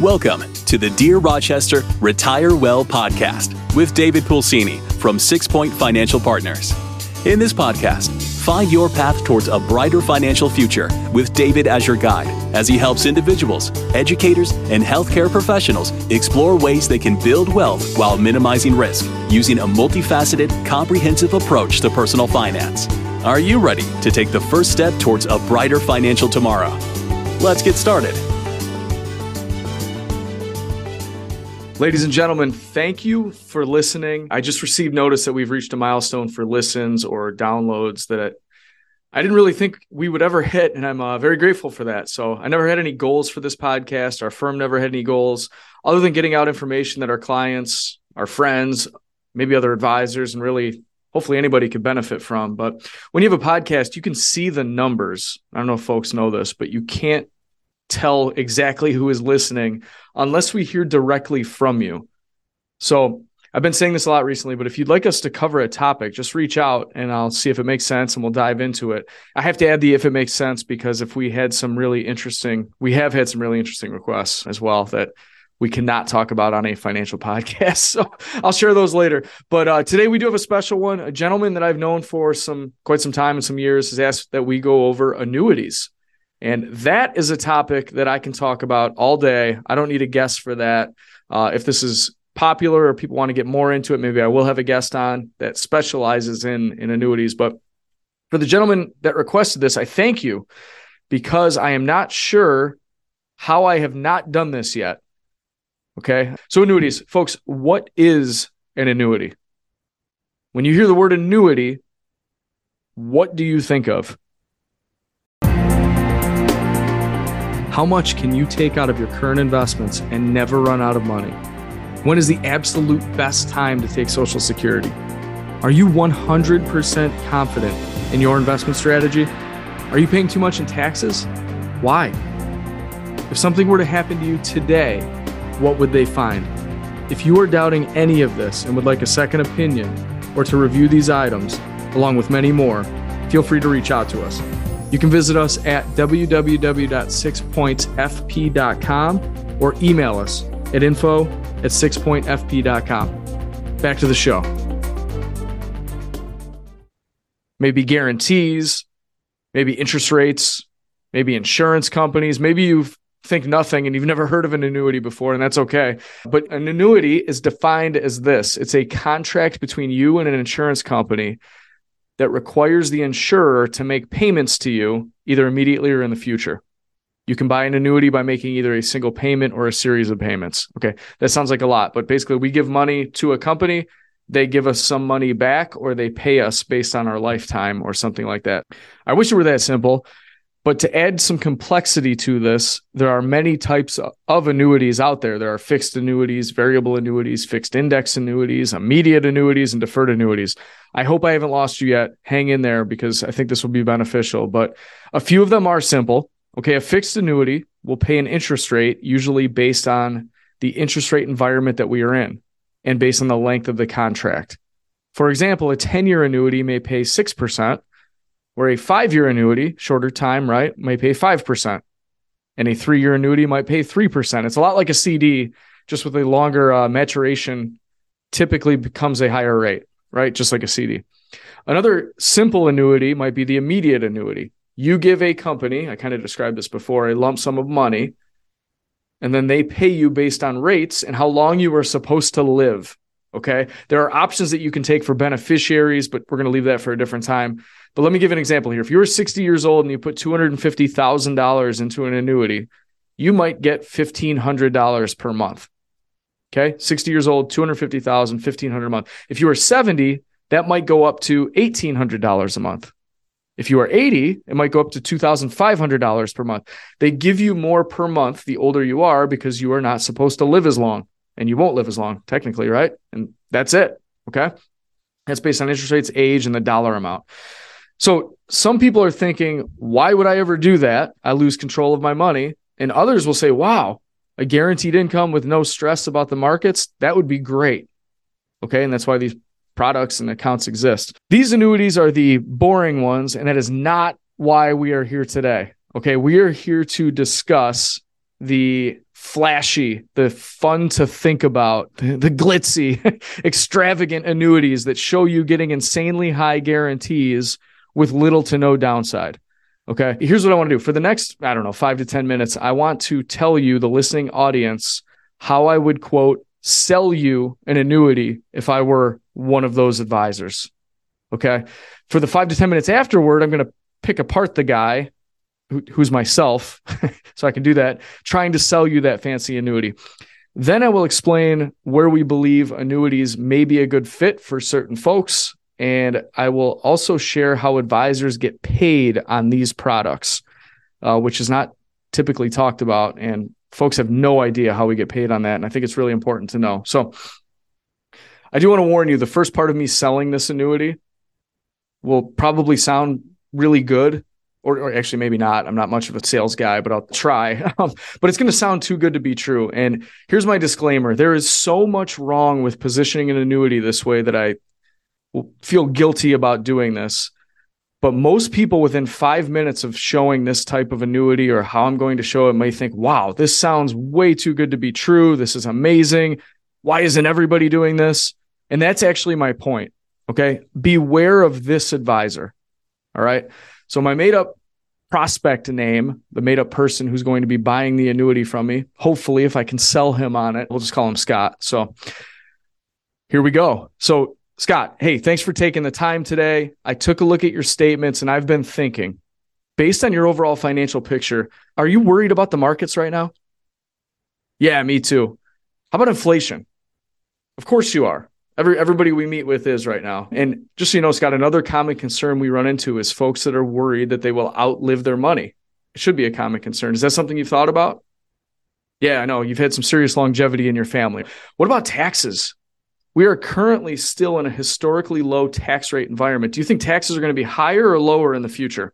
Welcome to the Dear Rochester Retire Well podcast with David Pulcini from Six Point Financial Partners. In this podcast, find your path towards a brighter financial future with David as your guide as he helps individuals, educators, and healthcare professionals explore ways they can build wealth while minimizing risk using a multifaceted, comprehensive approach to personal finance. Are you ready to take the first step towards a brighter financial tomorrow? Let's get started. Ladies and gentlemen, thank you for listening. I just received notice that we've reached a milestone for listens or downloads that I didn't really think we would ever hit, and I'm uh, very grateful for that. So, I never had any goals for this podcast. Our firm never had any goals other than getting out information that our clients, our friends, maybe other advisors, and really hopefully anybody could benefit from. But when you have a podcast, you can see the numbers. I don't know if folks know this, but you can't tell exactly who is listening unless we hear directly from you. So I've been saying this a lot recently, but if you'd like us to cover a topic, just reach out and I'll see if it makes sense and we'll dive into it. I have to add the if it makes sense because if we had some really interesting, we have had some really interesting requests as well that we cannot talk about on a financial podcast. So I'll share those later. But uh, today we do have a special one. A gentleman that I've known for some quite some time and some years has asked that we go over annuities. And that is a topic that I can talk about all day. I don't need a guest for that. Uh, if this is popular or people want to get more into it, maybe I will have a guest on that specializes in, in annuities. But for the gentleman that requested this, I thank you because I am not sure how I have not done this yet. Okay. So, annuities, folks, what is an annuity? When you hear the word annuity, what do you think of? How much can you take out of your current investments and never run out of money? When is the absolute best time to take Social Security? Are you 100% confident in your investment strategy? Are you paying too much in taxes? Why? If something were to happen to you today, what would they find? If you are doubting any of this and would like a second opinion or to review these items, along with many more, feel free to reach out to us. You can visit us at www.sixpointsfp.com or email us at info at sixpointfp.com. Back to the show. Maybe guarantees, maybe interest rates, maybe insurance companies. Maybe you think nothing and you've never heard of an annuity before, and that's okay. But an annuity is defined as this it's a contract between you and an insurance company that requires the insurer to make payments to you either immediately or in the future. You can buy an annuity by making either a single payment or a series of payments. Okay, that sounds like a lot, but basically, we give money to a company, they give us some money back, or they pay us based on our lifetime or something like that. I wish it were that simple. But to add some complexity to this, there are many types of annuities out there. There are fixed annuities, variable annuities, fixed index annuities, immediate annuities, and deferred annuities. I hope I haven't lost you yet. Hang in there because I think this will be beneficial. But a few of them are simple. Okay, a fixed annuity will pay an interest rate, usually based on the interest rate environment that we are in and based on the length of the contract. For example, a 10 year annuity may pay 6%, where a five year annuity, shorter time, right, may pay 5%. And a three year annuity might pay 3%. It's a lot like a CD, just with a longer uh, maturation, typically becomes a higher rate, right? Just like a CD. Another simple annuity might be the immediate annuity. You give a company, I kind of described this before, a lump sum of money, and then they pay you based on rates and how long you are supposed to live. Okay. There are options that you can take for beneficiaries, but we're going to leave that for a different time. But let me give an example here. If you were 60 years old and you put $250,000 into an annuity, you might get $1,500 per month. Okay. 60 years old, 250,000, 1500 a month. If you are 70, that might go up to $1,800 a month. If you are 80, it might go up to $2,500 per month. They give you more per month the older you are because you are not supposed to live as long and you won't live as long, technically, right? And that's it. Okay. That's based on interest rates, age, and the dollar amount. So some people are thinking, why would I ever do that? I lose control of my money. And others will say, wow, a guaranteed income with no stress about the markets, that would be great. Okay. And that's why these products and accounts exist. These annuities are the boring ones, and that is not why we are here today. Okay. We are here to discuss the flashy, the fun to think about, the, the glitzy, extravagant annuities that show you getting insanely high guarantees with little to no downside. Okay. Here's what I want to do for the next, I don't know, five to 10 minutes. I want to tell you, the listening audience, how I would quote, sell you an annuity if I were one of those advisors. Okay. For the five to 10 minutes afterward, I'm going to pick apart the guy who, who's myself, so I can do that, trying to sell you that fancy annuity. Then I will explain where we believe annuities may be a good fit for certain folks. And I will also share how advisors get paid on these products, uh, which is not typically talked about. And folks have no idea how we get paid on that. And I think it's really important to know. So I do want to warn you the first part of me selling this annuity will probably sound really good or, or, actually maybe not. I'm not much of a sales guy, but I'll try. Um, but it's going to sound too good to be true. And here's my disclaimer: there is so much wrong with positioning an annuity this way that I feel guilty about doing this. But most people within five minutes of showing this type of annuity or how I'm going to show it may think, wow, this sounds way too good to be true. This is amazing. Why isn't everybody doing this? And that's actually my point. Okay. Beware of this advisor. All right. So my made up prospect name, the made up person who's going to be buying the annuity from me, hopefully, if I can sell him on it, we'll just call him Scott. So here we go. So, Scott, hey, thanks for taking the time today. I took a look at your statements and I've been thinking, based on your overall financial picture, are you worried about the markets right now? Yeah, me too. How about inflation? Of course you are. Every, everybody we meet with is right now. And just so you know, Scott, another common concern we run into is folks that are worried that they will outlive their money. It should be a common concern. Is that something you've thought about? Yeah, I know. You've had some serious longevity in your family. What about taxes? We are currently still in a historically low tax rate environment. Do you think taxes are going to be higher or lower in the future?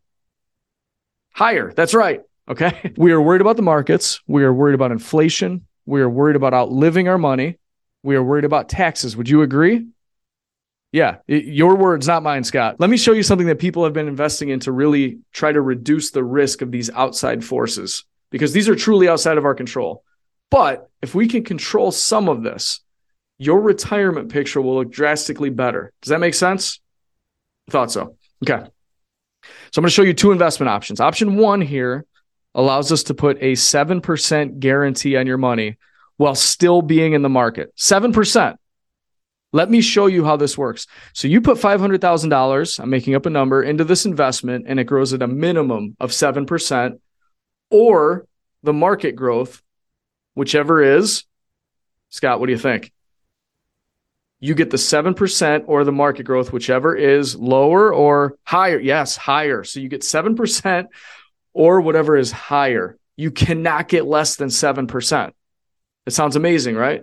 Higher. That's right. Okay. We are worried about the markets. We are worried about inflation. We are worried about outliving our money we are worried about taxes. Would you agree? Yeah, your words, not mine, Scott. Let me show you something that people have been investing in to really try to reduce the risk of these outside forces because these are truly outside of our control. But if we can control some of this, your retirement picture will look drastically better. Does that make sense? Thought so. Okay. So I'm going to show you two investment options. Option one here allows us to put a 7% guarantee on your money while still being in the market. 7%. Let me show you how this works. So you put $500,000, I'm making up a number, into this investment and it grows at a minimum of 7% or the market growth, whichever is. Scott, what do you think? You get the 7% or the market growth, whichever is lower or higher. Yes, higher. So you get 7% or whatever is higher. You cannot get less than 7%. It sounds amazing, right?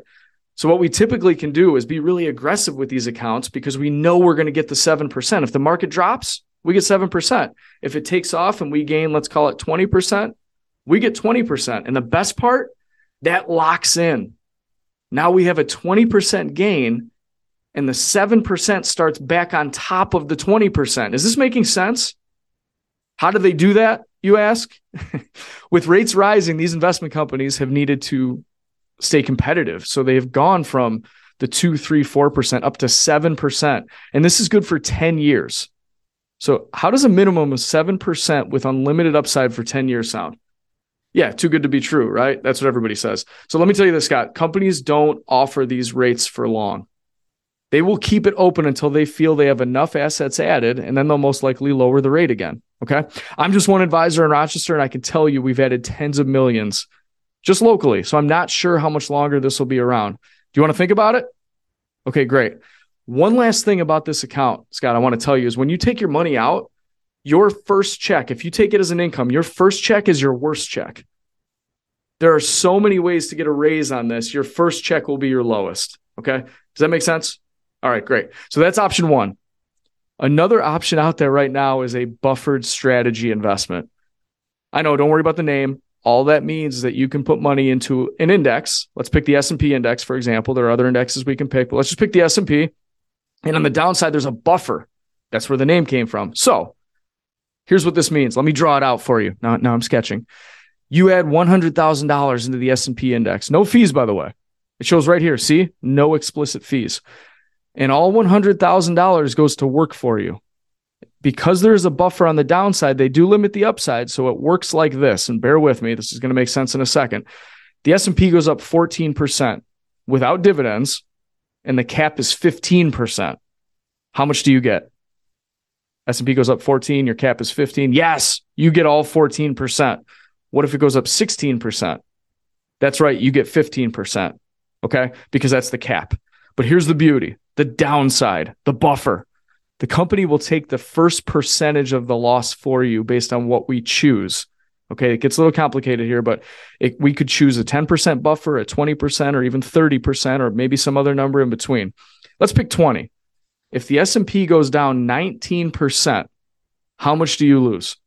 So what we typically can do is be really aggressive with these accounts because we know we're going to get the 7%. If the market drops, we get 7%. If it takes off and we gain, let's call it 20%, we get 20%. And the best part, that locks in. Now we have a 20% gain and the 7% starts back on top of the 20%. Is this making sense? How do they do that, you ask? With rates rising, these investment companies have needed to stay competitive. So they've gone from the two, three, four percent up to seven percent, and this is good for ten years. So how does a minimum of seven percent with unlimited upside for ten years sound? Yeah, too good to be true, right? That's what everybody says. So let me tell you this, Scott. Companies don't offer these rates for long. They will keep it open until they feel they have enough assets added, and then they'll most likely lower the rate again. Okay. I'm just one advisor in Rochester, and I can tell you we've added tens of millions just locally. So I'm not sure how much longer this will be around. Do you want to think about it? Okay, great. One last thing about this account, Scott, I want to tell you is when you take your money out, your first check, if you take it as an income, your first check is your worst check. There are so many ways to get a raise on this. Your first check will be your lowest. Okay. Does that make sense? All right, great. So that's option one. Another option out there right now is a buffered strategy investment. I know, don't worry about the name all that means is that you can put money into an index. Let's pick the S&P index for example. There are other indexes we can pick, but let's just pick the S&P. And on the downside there's a buffer. That's where the name came from. So, here's what this means. Let me draw it out for you. Now now I'm sketching. You add $100,000 into the S&P index. No fees by the way. It shows right here, see? No explicit fees. And all $100,000 goes to work for you. Because there's a buffer on the downside, they do limit the upside, so it works like this. And bear with me, this is going to make sense in a second. The S&P goes up 14% without dividends and the cap is 15%. How much do you get? S&P goes up 14, your cap is 15. Yes, you get all 14%. What if it goes up 16%? That's right, you get 15%. Okay? Because that's the cap. But here's the beauty, the downside, the buffer. The company will take the first percentage of the loss for you based on what we choose. Okay, it gets a little complicated here, but it, we could choose a 10% buffer, a 20%, or even 30%, or maybe some other number in between. Let's pick 20. If the S&P goes down 19%, how much do you lose?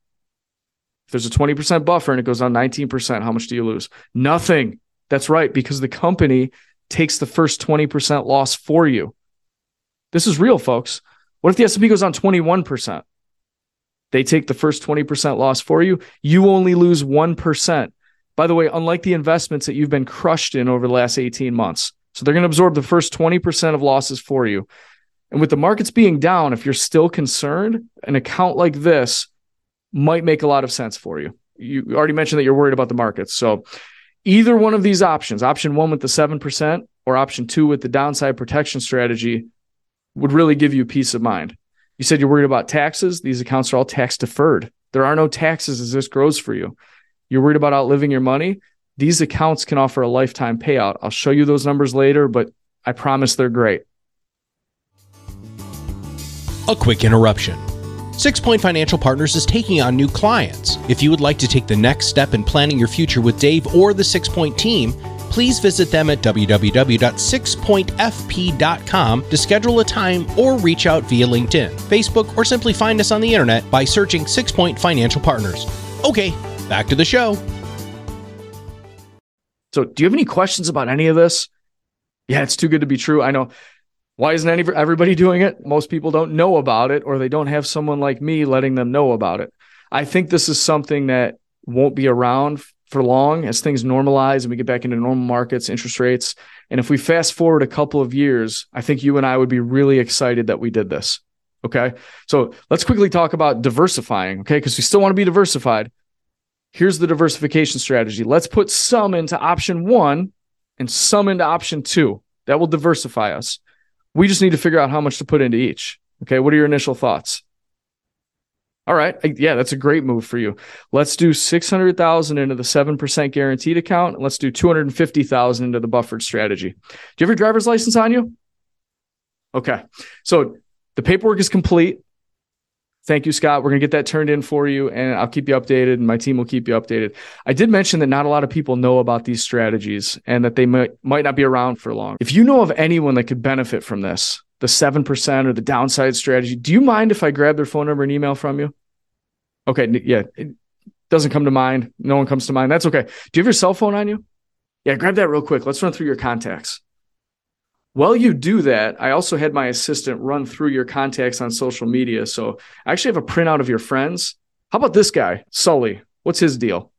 If there's a 20% buffer and it goes down 19%, how much do you lose? Nothing. That's right, because the company takes the first 20% loss for you. This is real, folks. What if the S&P goes down 21%? They take the first 20% loss for you. You only lose 1%. By the way, unlike the investments that you've been crushed in over the last 18 months. So they're going to absorb the first 20% of losses for you. And with the markets being down, if you're still concerned, an account like this might make a lot of sense for you. You already mentioned that you're worried about the markets. So either one of these options, option one with the 7% or option two with the downside protection strategy, would really give you peace of mind. You said you're worried about taxes. These accounts are all tax deferred. There are no taxes as this grows for you. You're worried about outliving your money. These accounts can offer a lifetime payout. I'll show you those numbers later, but I promise they're great. A quick interruption. Six Point Financial Partners is taking on new clients. If you would like to take the next step in planning your future with Dave or the Six Point team, please visit them at www.sixpointfp.com to schedule a time or reach out via LinkedIn, Facebook, or simply find us on the internet by searching Six Point Financial Partners. Okay, back to the show. So, do you have any questions about any of this? Yeah, it's too good to be true. I know. Why isn't any, everybody doing it? Most people don't know about it, or they don't have someone like me letting them know about it. I think this is something that won't be around for long as things normalize and we get back into normal markets, interest rates. And if we fast forward a couple of years, I think you and I would be really excited that we did this. Okay. So let's quickly talk about diversifying. Okay. Because we still want to be diversified. Here's the diversification strategy. Let's put some into option one and some into option two. That will diversify us. We just need to figure out how much to put into each. Okay. What are your initial thoughts? All right. Yeah, that's a great move for you. Let's do 600,000 into the 7% guaranteed account. And let's do 250,000 into the buffered strategy. Do you have your driver's license on you? Okay. So the paperwork is complete. Thank you, Scott. We're going to get that turned in for you and I'll keep you updated and my team will keep you updated. I did mention that not a lot of people know about these strategies and that they might, might not be around for long. If you know of anyone that could benefit from this, the 7% or the downside strategy. Do you mind if I grab their phone number and email from you? Okay. Yeah. It doesn't come to mind. No one comes to mind. That's okay. Do you have your cell phone on you? Yeah. Grab that real quick. Let's run through your contacts. While you do that, I also had my assistant run through your contacts on social media. So I actually have a printout of your friends. How about this guy, Sully? What's his deal?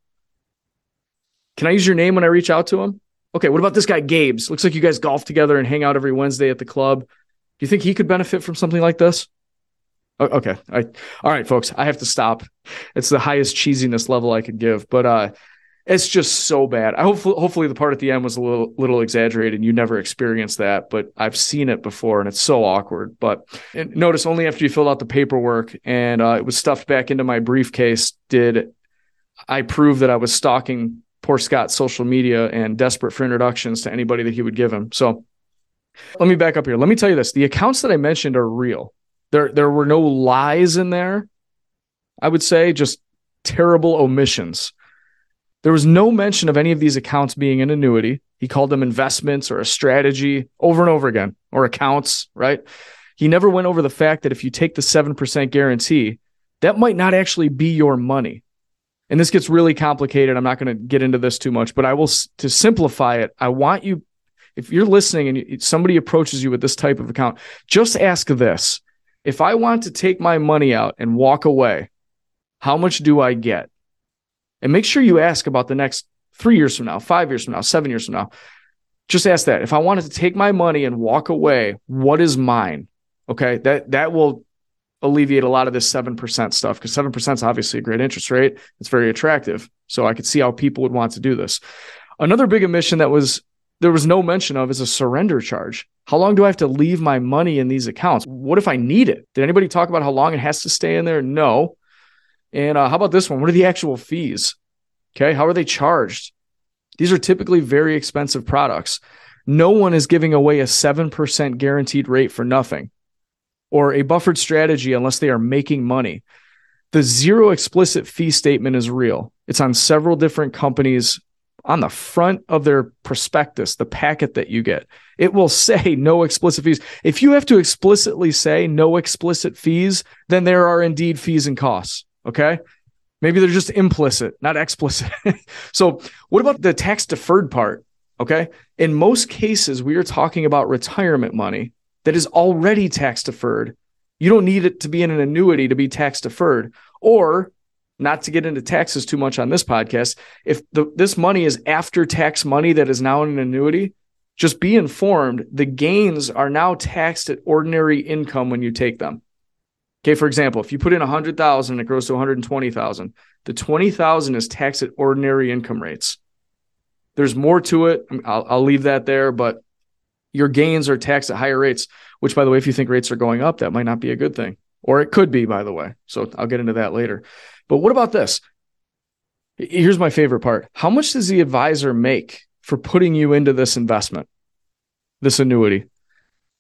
Can I use your name when I reach out to him? Okay, what about this guy, Gabe's? Looks like you guys golf together and hang out every Wednesday at the club. Do you think he could benefit from something like this? Okay. I, all right, folks, I have to stop. It's the highest cheesiness level I could give, but uh, it's just so bad. I hopefully, hopefully the part at the end was a little, little exaggerated. And you never experienced that, but I've seen it before and it's so awkward. But notice only after you filled out the paperwork and uh, it was stuffed back into my briefcase did I prove that I was stalking poor Scott's social media and desperate for introductions to anybody that he would give him. So let me back up here. Let me tell you this: the accounts that I mentioned are real. There, there were no lies in there. I would say just terrible omissions. There was no mention of any of these accounts being an annuity. He called them investments or a strategy over and over again, or accounts, right? He never went over the fact that if you take the 7% guarantee, that might not actually be your money. And this gets really complicated. I'm not going to get into this too much, but I will, to simplify it, I want you if you're listening and somebody approaches you with this type of account, just ask this. If I want to take my money out and walk away, how much do I get? And make sure you ask about the next three years from now, five years from now, seven years from now. Just ask that. If I wanted to take my money and walk away, what is mine? Okay. That that will alleviate a lot of this 7% stuff because 7% is obviously a great interest rate. It's very attractive. So I could see how people would want to do this. Another big omission that was there was no mention of is a surrender charge. How long do I have to leave my money in these accounts? What if I need it? Did anybody talk about how long it has to stay in there? No. And uh, how about this one? What are the actual fees? Okay. How are they charged? These are typically very expensive products. No one is giving away a 7% guaranteed rate for nothing or a buffered strategy unless they are making money. The zero explicit fee statement is real. It's on several different companies on the front of their prospectus, the packet that you get. It will say no explicit fees. If you have to explicitly say no explicit fees, then there are indeed fees and costs. Okay. Maybe they're just implicit, not explicit. so, what about the tax deferred part? Okay. In most cases, we are talking about retirement money that is already tax deferred. You don't need it to be in an annuity to be tax deferred. Or, not to get into taxes too much on this podcast, if the, this money is after tax money that is now in an annuity, just be informed the gains are now taxed at ordinary income when you take them. Okay, for example, if you put in 100,000 and it grows to 120,000, the 20,000 is taxed at ordinary income rates. There's more to it. I'll, I'll leave that there, but your gains are taxed at higher rates, which, by the way, if you think rates are going up, that might not be a good thing. Or it could be, by the way. So I'll get into that later. But what about this? Here's my favorite part. How much does the advisor make for putting you into this investment, this annuity?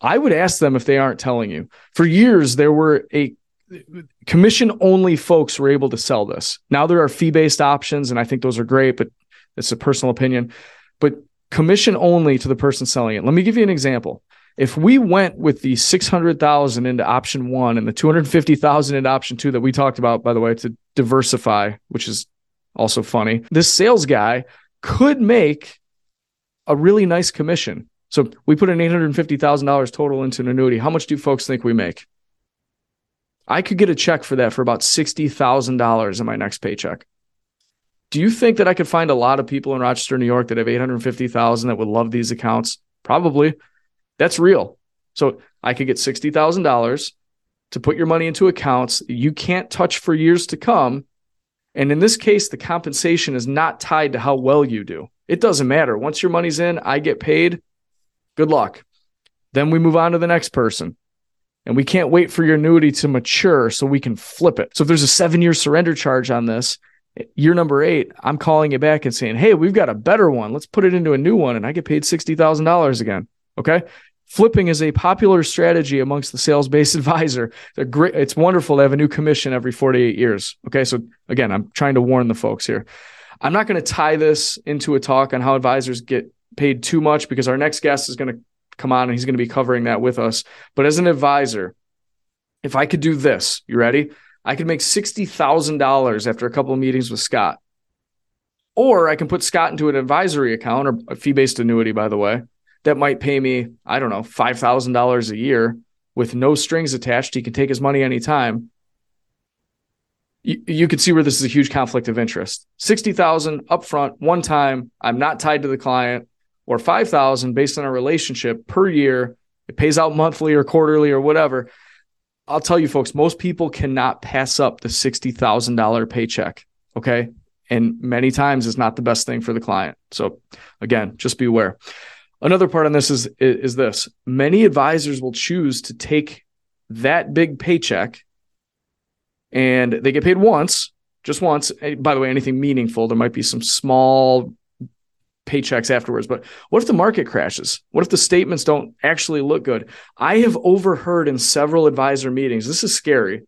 I would ask them if they aren't telling you. For years, there were a commission only folks were able to sell this. Now there are fee based options, and I think those are great, but it's a personal opinion. But commission only to the person selling it. Let me give you an example. If we went with the 600,000 into option 1 and the 250,000 into option 2 that we talked about by the way to diversify, which is also funny. This sales guy could make a really nice commission. So we put in $850,000 total into an annuity. How much do folks think we make? I could get a check for that for about $60,000 in my next paycheck. Do you think that I could find a lot of people in Rochester, New York that have 850,000 that would love these accounts? Probably. That's real. So I could get $60,000 to put your money into accounts you can't touch for years to come. And in this case, the compensation is not tied to how well you do. It doesn't matter. Once your money's in, I get paid. Good luck. Then we move on to the next person. And we can't wait for your annuity to mature so we can flip it. So if there's a seven year surrender charge on this, year number eight, I'm calling you back and saying, Hey, we've got a better one. Let's put it into a new one. And I get paid $60,000 again. Okay. Flipping is a popular strategy amongst the sales based advisor. They're great. It's wonderful to have a new commission every 48 years. Okay. So again, I'm trying to warn the folks here. I'm not going to tie this into a talk on how advisors get paid too much because our next guest is going to come on and he's going to be covering that with us. But as an advisor, if I could do this, you ready? I could make $60,000 after a couple of meetings with Scott. Or I can put Scott into an advisory account or a fee based annuity, by the way, that might pay me, I don't know, $5,000 a year with no strings attached. He can take his money anytime. You, you could see where this is a huge conflict of interest. 60,000 upfront, one time. I'm not tied to the client or 5,000 based on a relationship per year. It pays out monthly or quarterly or whatever. I'll tell you folks, most people cannot pass up the $60,000 paycheck. Okay. And many times it's not the best thing for the client. So again, just beware. Another part on this is, is this many advisors will choose to take that big paycheck and they get paid once, just once. Eh, by the way, anything meaningful, there might be some small paychecks afterwards. But what if the market crashes? What if the statements don't actually look good? I have overheard in several advisor meetings, this is scary.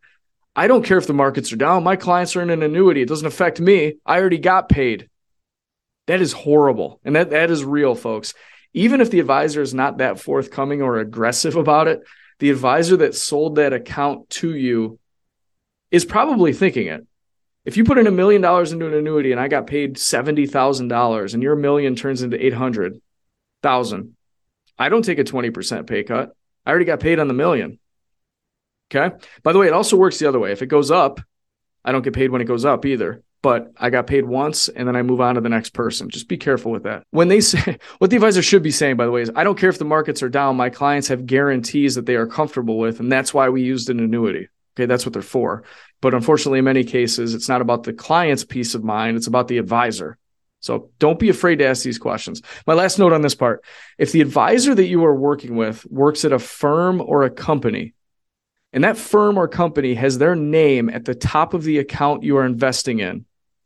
I don't care if the markets are down. My clients are in an annuity. It doesn't affect me. I already got paid. That is horrible. And that, that is real, folks. Even if the advisor is not that forthcoming or aggressive about it, the advisor that sold that account to you is probably thinking it if you put in a million dollars into an annuity and I got paid seventy thousand dollars and your million turns into eight hundred thousand, I don't take a twenty percent pay cut. I already got paid on the million. Okay. By the way, it also works the other way. If it goes up, I don't get paid when it goes up either. But I got paid once and then I move on to the next person. Just be careful with that. When they say what the advisor should be saying, by the way, is I don't care if the markets are down. My clients have guarantees that they are comfortable with, and that's why we used an annuity. Okay, that's what they're for. But unfortunately, in many cases, it's not about the client's peace of mind, it's about the advisor. So don't be afraid to ask these questions. My last note on this part if the advisor that you are working with works at a firm or a company, and that firm or company has their name at the top of the account you are investing in,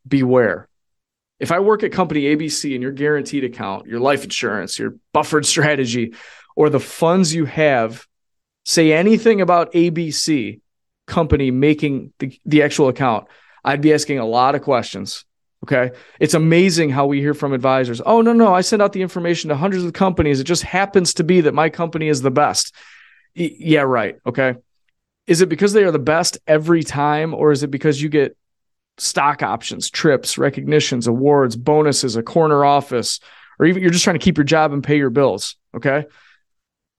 beware. If I work at company ABC and your guaranteed account, your life insurance, your buffered strategy, or the funds you have say anything about ABC company making the, the actual account, I'd be asking a lot of questions. Okay. It's amazing how we hear from advisors. Oh, no, no, I send out the information to hundreds of companies. It just happens to be that my company is the best. Y- yeah, right. Okay. Is it because they are the best every time, or is it because you get stock options, trips, recognitions, awards, bonuses, a corner office, or even you're just trying to keep your job and pay your bills? Okay.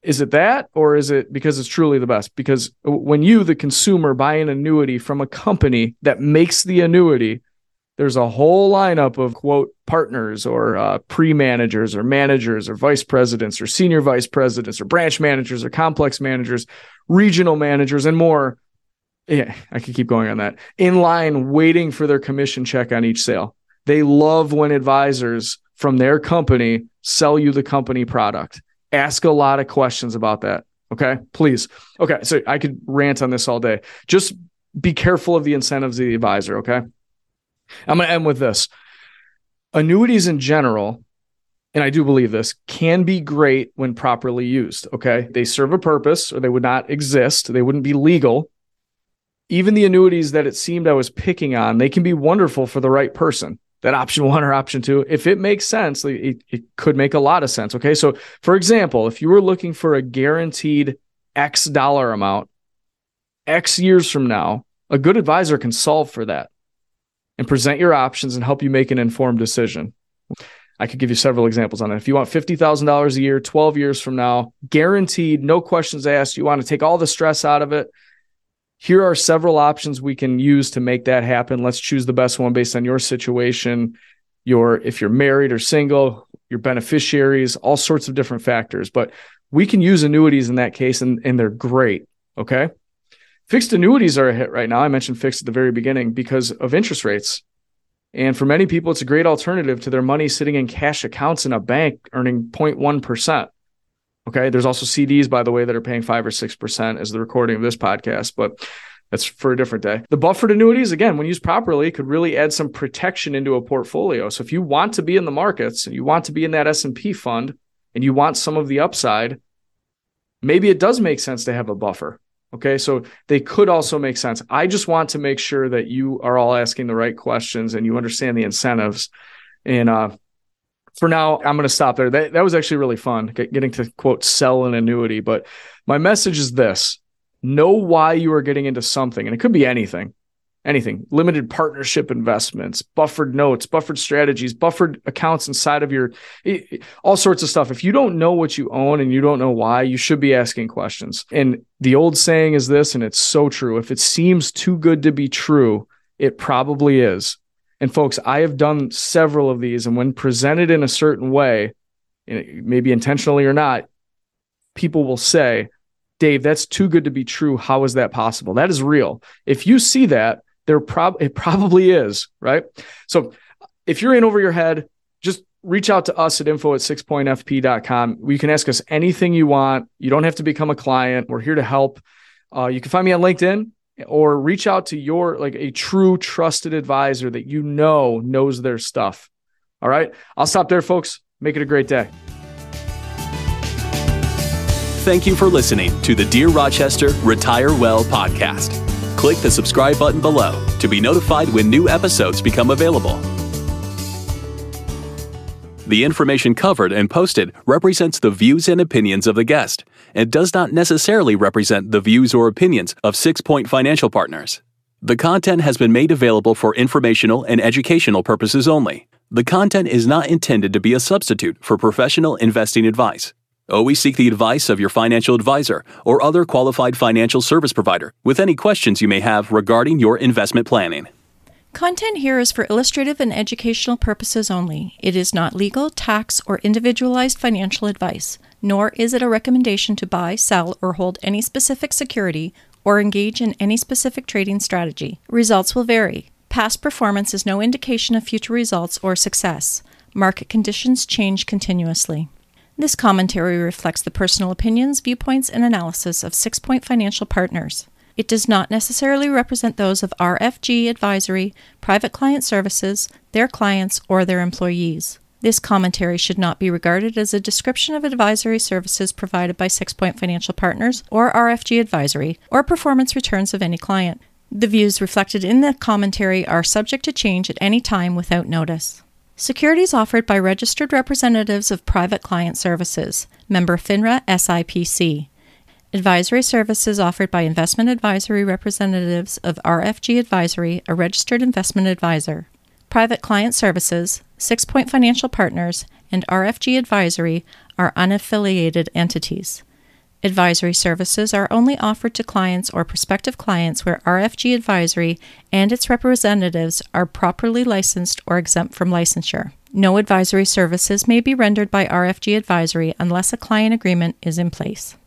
Is it that, or is it because it's truly the best? Because when you, the consumer, buy an annuity from a company that makes the annuity, there's a whole lineup of quote partners or uh, pre-managers or managers or vice presidents or senior vice presidents or branch managers or complex managers regional managers and more yeah i could keep going on that in line waiting for their commission check on each sale they love when advisors from their company sell you the company product ask a lot of questions about that okay please okay so i could rant on this all day just be careful of the incentives of the advisor okay I'm going to end with this. Annuities in general, and I do believe this, can be great when properly used. Okay. They serve a purpose or they would not exist, they wouldn't be legal. Even the annuities that it seemed I was picking on, they can be wonderful for the right person. That option one or option two, if it makes sense, it, it could make a lot of sense. Okay. So, for example, if you were looking for a guaranteed X dollar amount, X years from now, a good advisor can solve for that and present your options and help you make an informed decision. I could give you several examples on that. If you want $50,000 a year, 12 years from now, guaranteed, no questions asked, you want to take all the stress out of it. Here are several options we can use to make that happen. Let's choose the best one based on your situation, your if you're married or single, your beneficiaries, all sorts of different factors. But we can use annuities in that case and, and they're great. Okay. Fixed annuities are a hit right now. I mentioned fixed at the very beginning because of interest rates. And for many people, it's a great alternative to their money sitting in cash accounts in a bank earning 0.1%. Okay. There's also CDs, by the way, that are paying five or 6% as the recording of this podcast, but that's for a different day. The buffered annuities, again, when used properly, could really add some protection into a portfolio. So if you want to be in the markets and you want to be in that S&P fund and you want some of the upside, maybe it does make sense to have a buffer. Okay, so they could also make sense. I just want to make sure that you are all asking the right questions and you understand the incentives. And uh, for now, I'm going to stop there. That, that was actually really fun getting to quote sell an annuity. But my message is this. Know why you are getting into something, and it could be anything anything. Limited partnership investments buffered notes buffered strategies buffered accounts inside of your all sorts of stuff. If you don't know what you own and you don't know why you should be asking questions. And the old saying is this and it's so true. If it seems too good to be true it probably is and folks i have done several of these and when presented in a certain way maybe intentionally or not people will say Dave, that's too good to be true. How is that possible? That is real. If you see that, there prob it probably is, right? So if you're in over your head, just reach out to us at info at sixpointfp.com. You can ask us anything you want. You don't have to become a client. We're here to help. Uh, you can find me on LinkedIn or reach out to your like a true trusted advisor that you know knows their stuff. All right. I'll stop there, folks. Make it a great day. Thank you for listening to the Dear Rochester Retire Well podcast click the subscribe button below to be notified when new episodes become available. The information covered and posted represents the views and opinions of the guest and does not necessarily represent the views or opinions of Six Point Financial Partners. The content has been made available for informational and educational purposes only. The content is not intended to be a substitute for professional investing advice. Always seek the advice of your financial advisor or other qualified financial service provider with any questions you may have regarding your investment planning. Content here is for illustrative and educational purposes only. It is not legal, tax, or individualized financial advice, nor is it a recommendation to buy, sell, or hold any specific security or engage in any specific trading strategy. Results will vary. Past performance is no indication of future results or success. Market conditions change continuously. This commentary reflects the personal opinions, viewpoints, and analysis of Six Point Financial Partners. It does not necessarily represent those of RFG Advisory, Private Client Services, their clients, or their employees. This commentary should not be regarded as a description of advisory services provided by Six Point Financial Partners or RFG Advisory, or performance returns of any client. The views reflected in the commentary are subject to change at any time without notice. Securities offered by registered representatives of Private Client Services, member FINRA SIPC. Advisory services offered by investment advisory representatives of RFG Advisory, a registered investment advisor. Private Client Services, Six Point Financial Partners, and RFG Advisory are unaffiliated entities. Advisory services are only offered to clients or prospective clients where RFG Advisory and its representatives are properly licensed or exempt from licensure. No advisory services may be rendered by RFG Advisory unless a client agreement is in place.